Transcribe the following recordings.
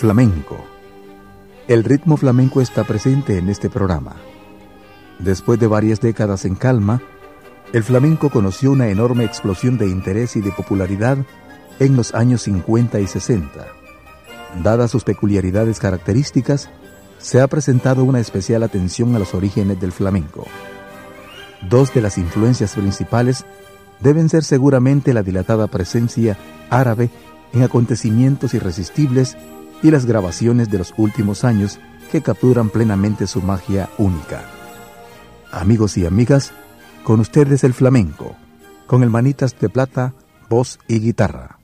Flamenco. El ritmo flamenco está presente en este programa. Después de varias décadas en calma, el flamenco conoció una enorme explosión de interés y de popularidad en los años 50 y 60. Dadas sus peculiaridades características, se ha presentado una especial atención a los orígenes del flamenco. Dos de las influencias principales deben ser seguramente la dilatada presencia árabe en acontecimientos irresistibles y las grabaciones de los últimos años que capturan plenamente su magia única. Amigos y amigas, con ustedes el flamenco, con el manitas de plata, voz y guitarra.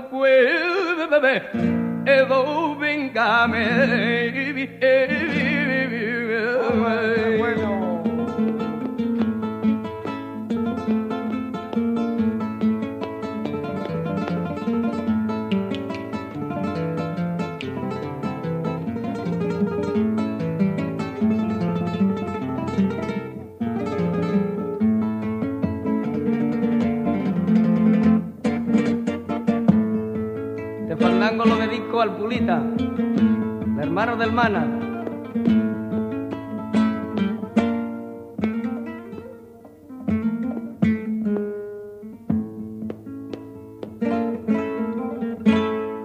no puede, debo vengarme. Al Pulita, el hermano del Mana.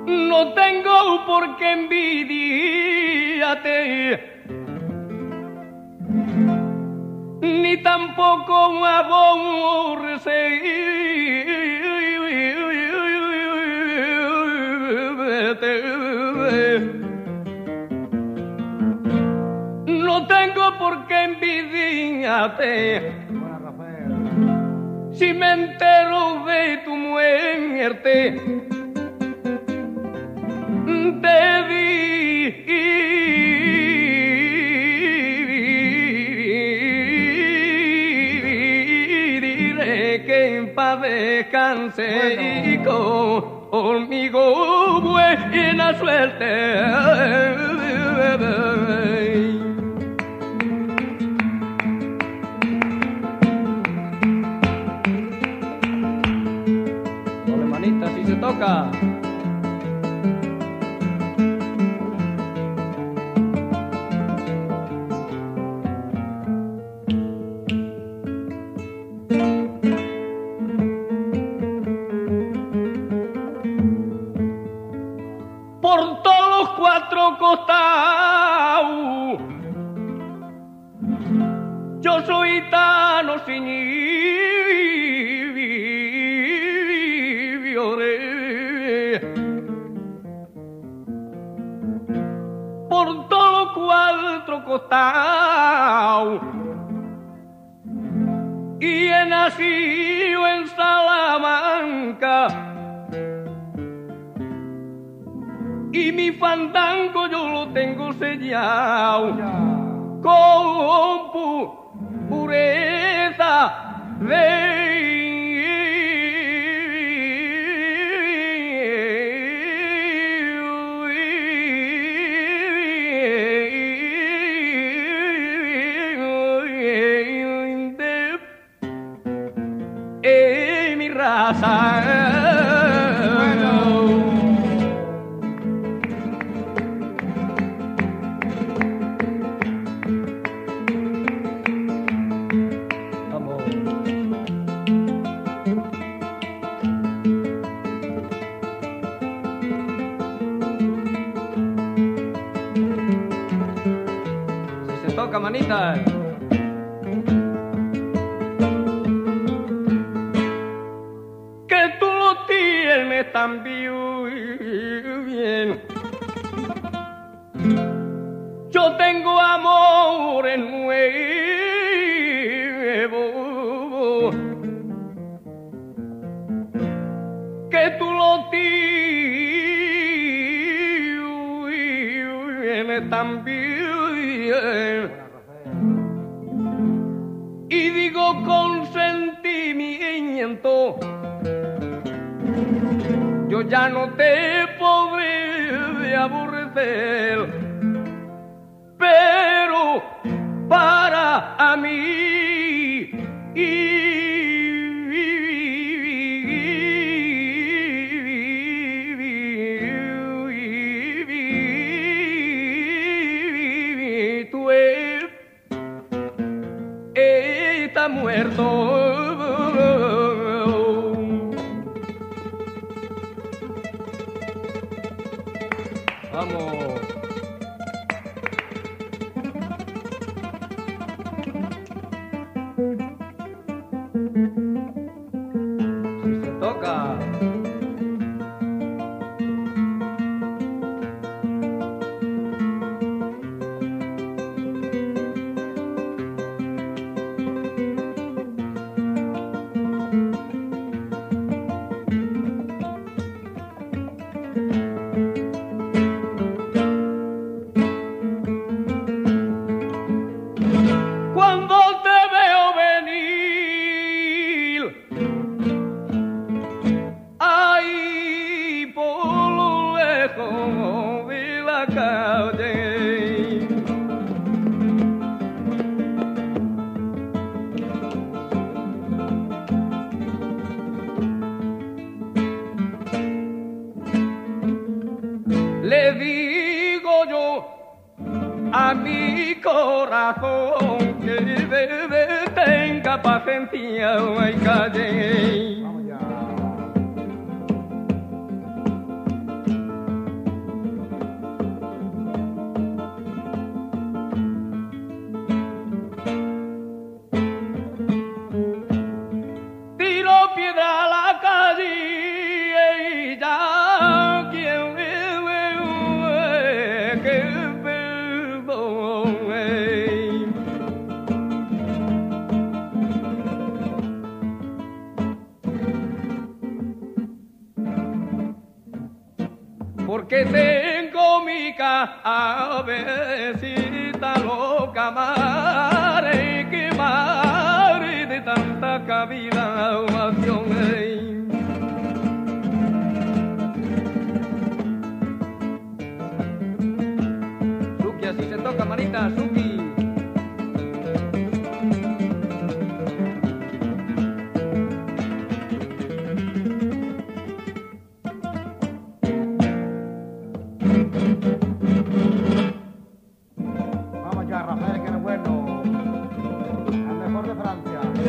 No tengo por qué envidiarte, ni tampoco aborrecer No tengo por qué envidiarte. Si me entero de tu muerte, conmigo buena suerte. Cuatro costados, yo soy tan sin y he nacido en mi fandango yo lo tengo sellado con pu pureza de mi raza time. ya no te podré de aborrecer.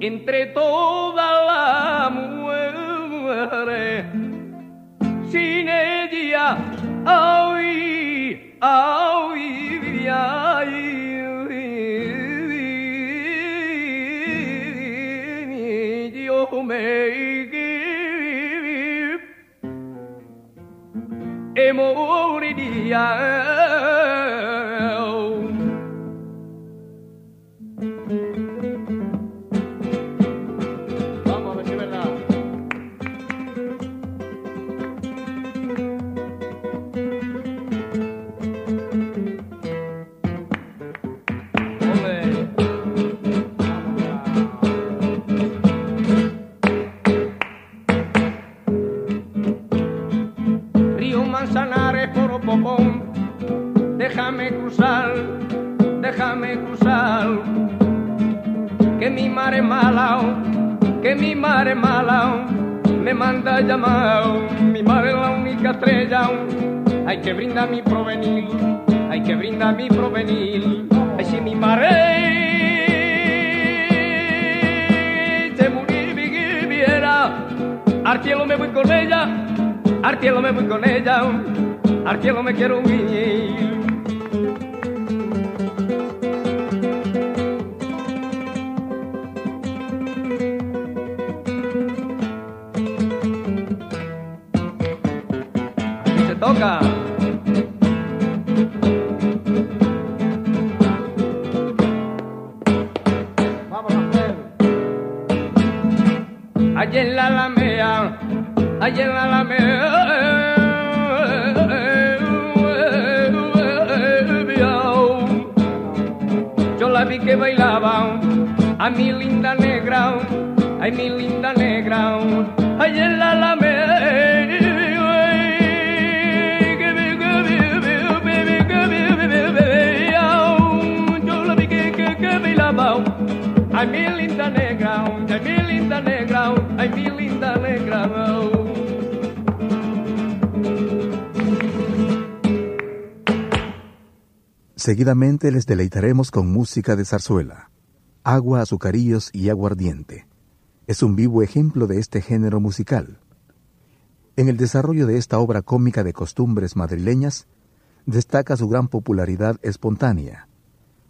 entre todas las mujeres sin ella ay, ay, ay, me moriría con ella al cielo me quiero ir. Seguidamente les deleitaremos con música de zarzuela, agua, azucarillos y aguardiente. Es un vivo ejemplo de este género musical. En el desarrollo de esta obra cómica de costumbres madrileñas, destaca su gran popularidad espontánea,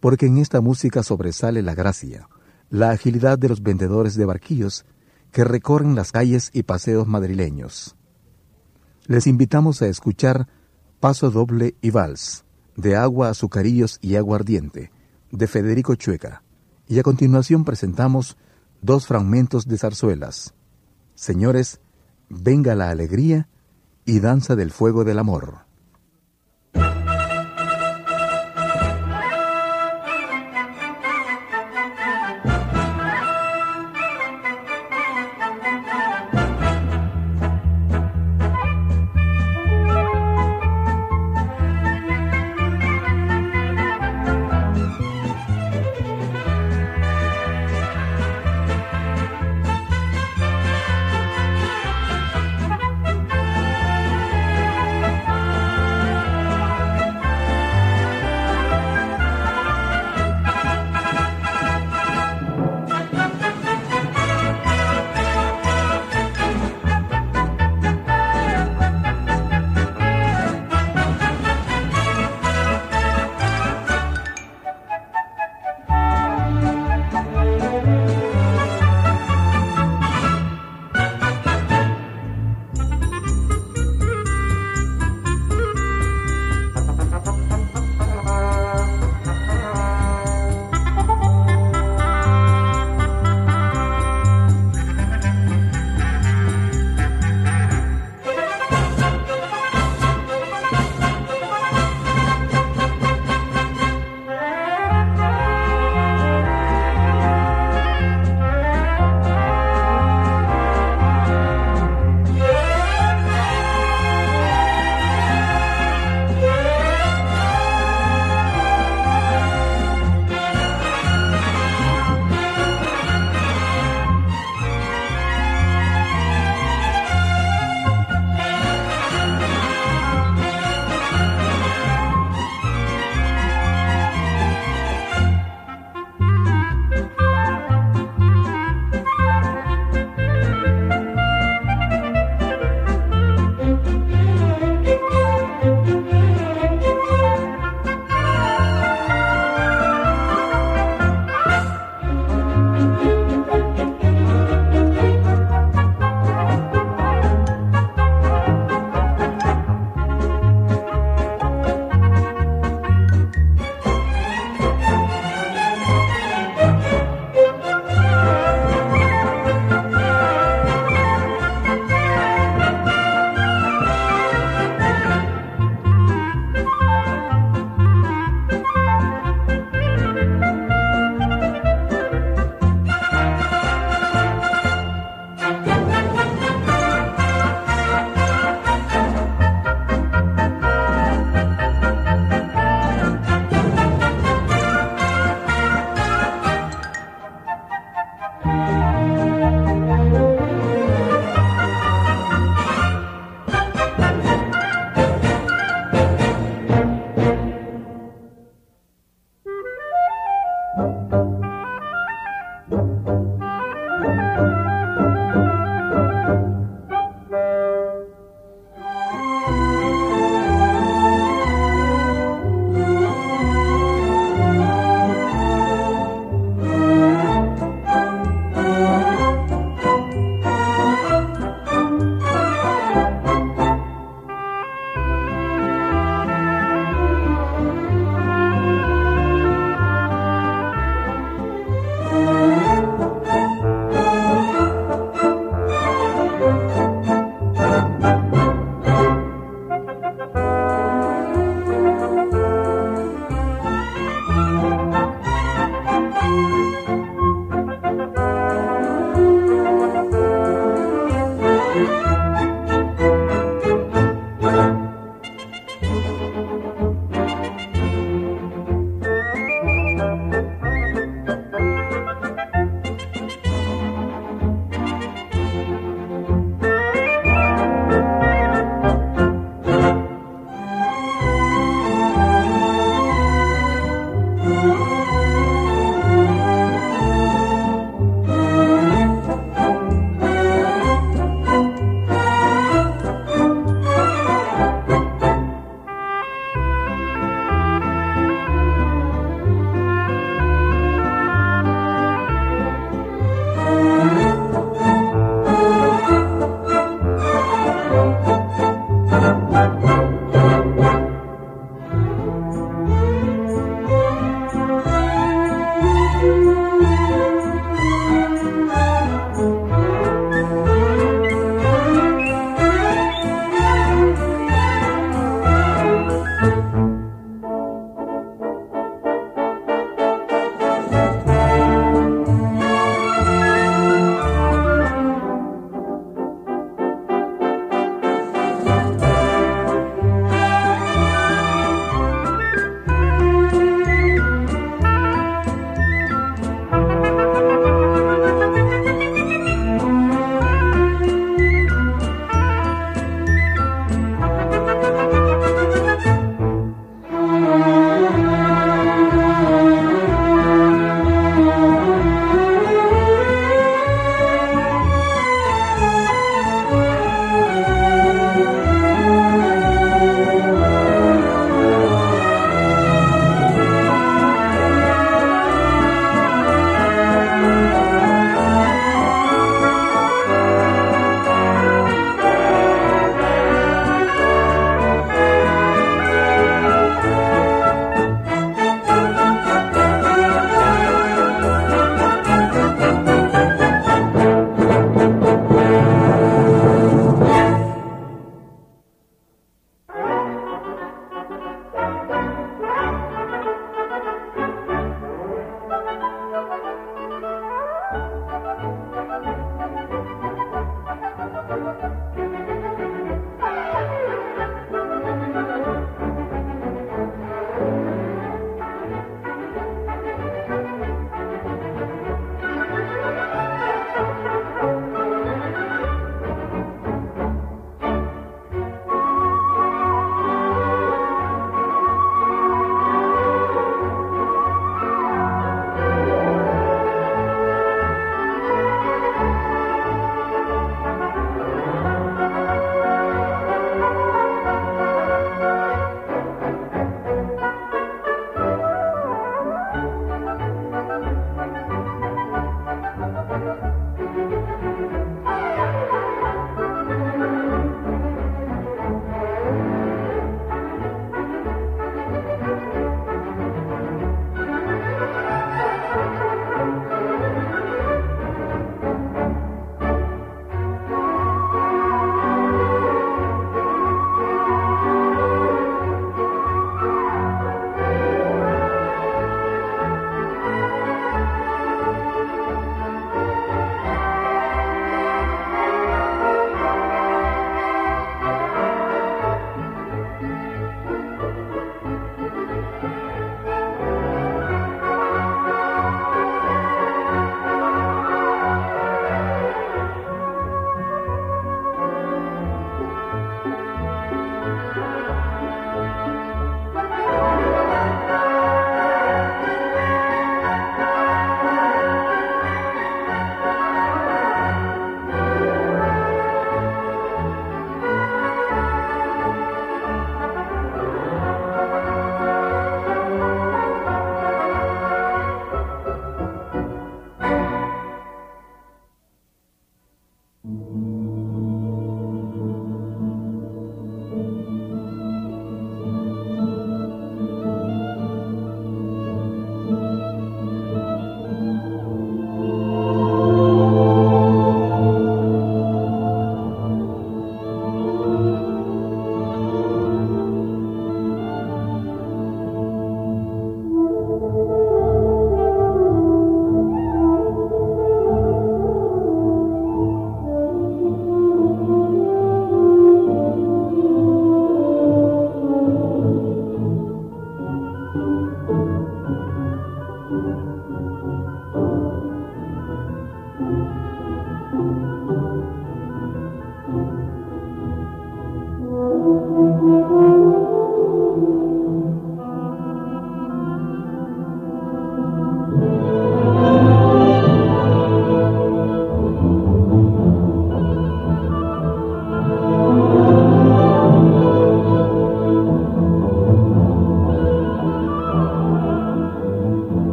porque en esta música sobresale la gracia, la agilidad de los vendedores de barquillos que recorren las calles y paseos madrileños. Les invitamos a escuchar Paso Doble y Vals de agua, azucarillos y aguardiente, de Federico Chueca. Y a continuación presentamos dos fragmentos de zarzuelas. Señores, venga la alegría y danza del fuego del amor.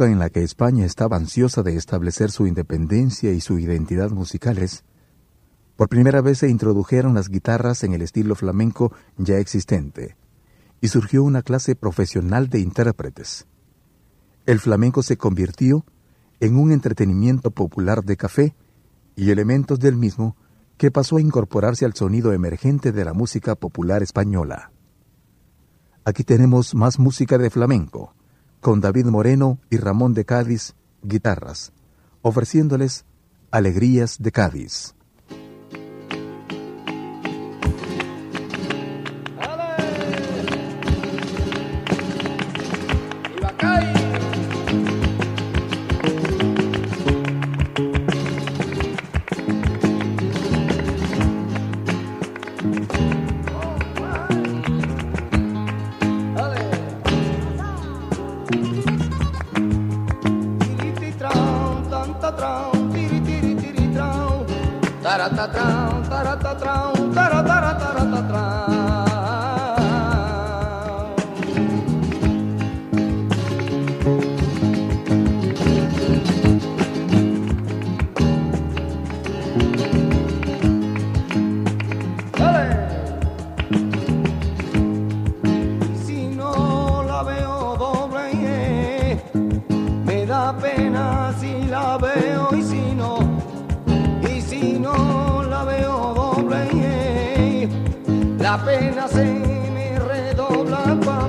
En la que España estaba ansiosa de establecer su independencia y su identidad musicales, por primera vez se introdujeron las guitarras en el estilo flamenco ya existente, y surgió una clase profesional de intérpretes. El flamenco se convirtió en un entretenimiento popular de café y elementos del mismo que pasó a incorporarse al sonido emergente de la música popular española. Aquí tenemos más música de flamenco, con David Moreno y Ramón de Cádiz, guitarras, ofreciéndoles Alegrías de Cádiz. la pena se me redobla.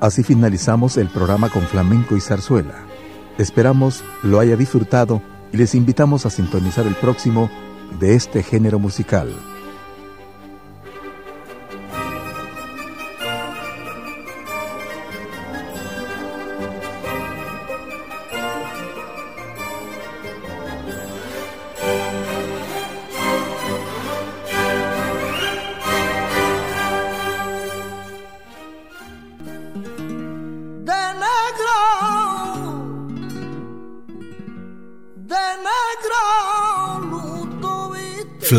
Así finalizamos el programa con flamenco y zarzuela. Esperamos lo haya disfrutado y les invitamos a sintonizar el próximo de este género musical.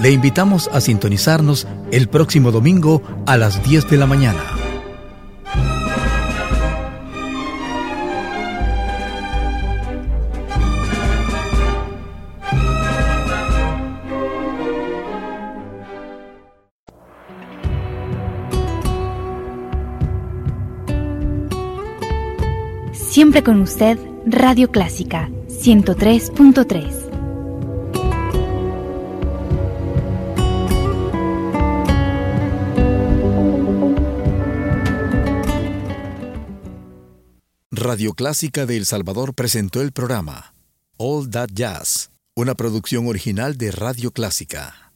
Le invitamos a sintonizarnos el próximo domingo a las 10 de la mañana. Siempre con usted, Radio Clásica 103.3. Radio Clásica de El Salvador presentó el programa All That Jazz, una producción original de Radio Clásica.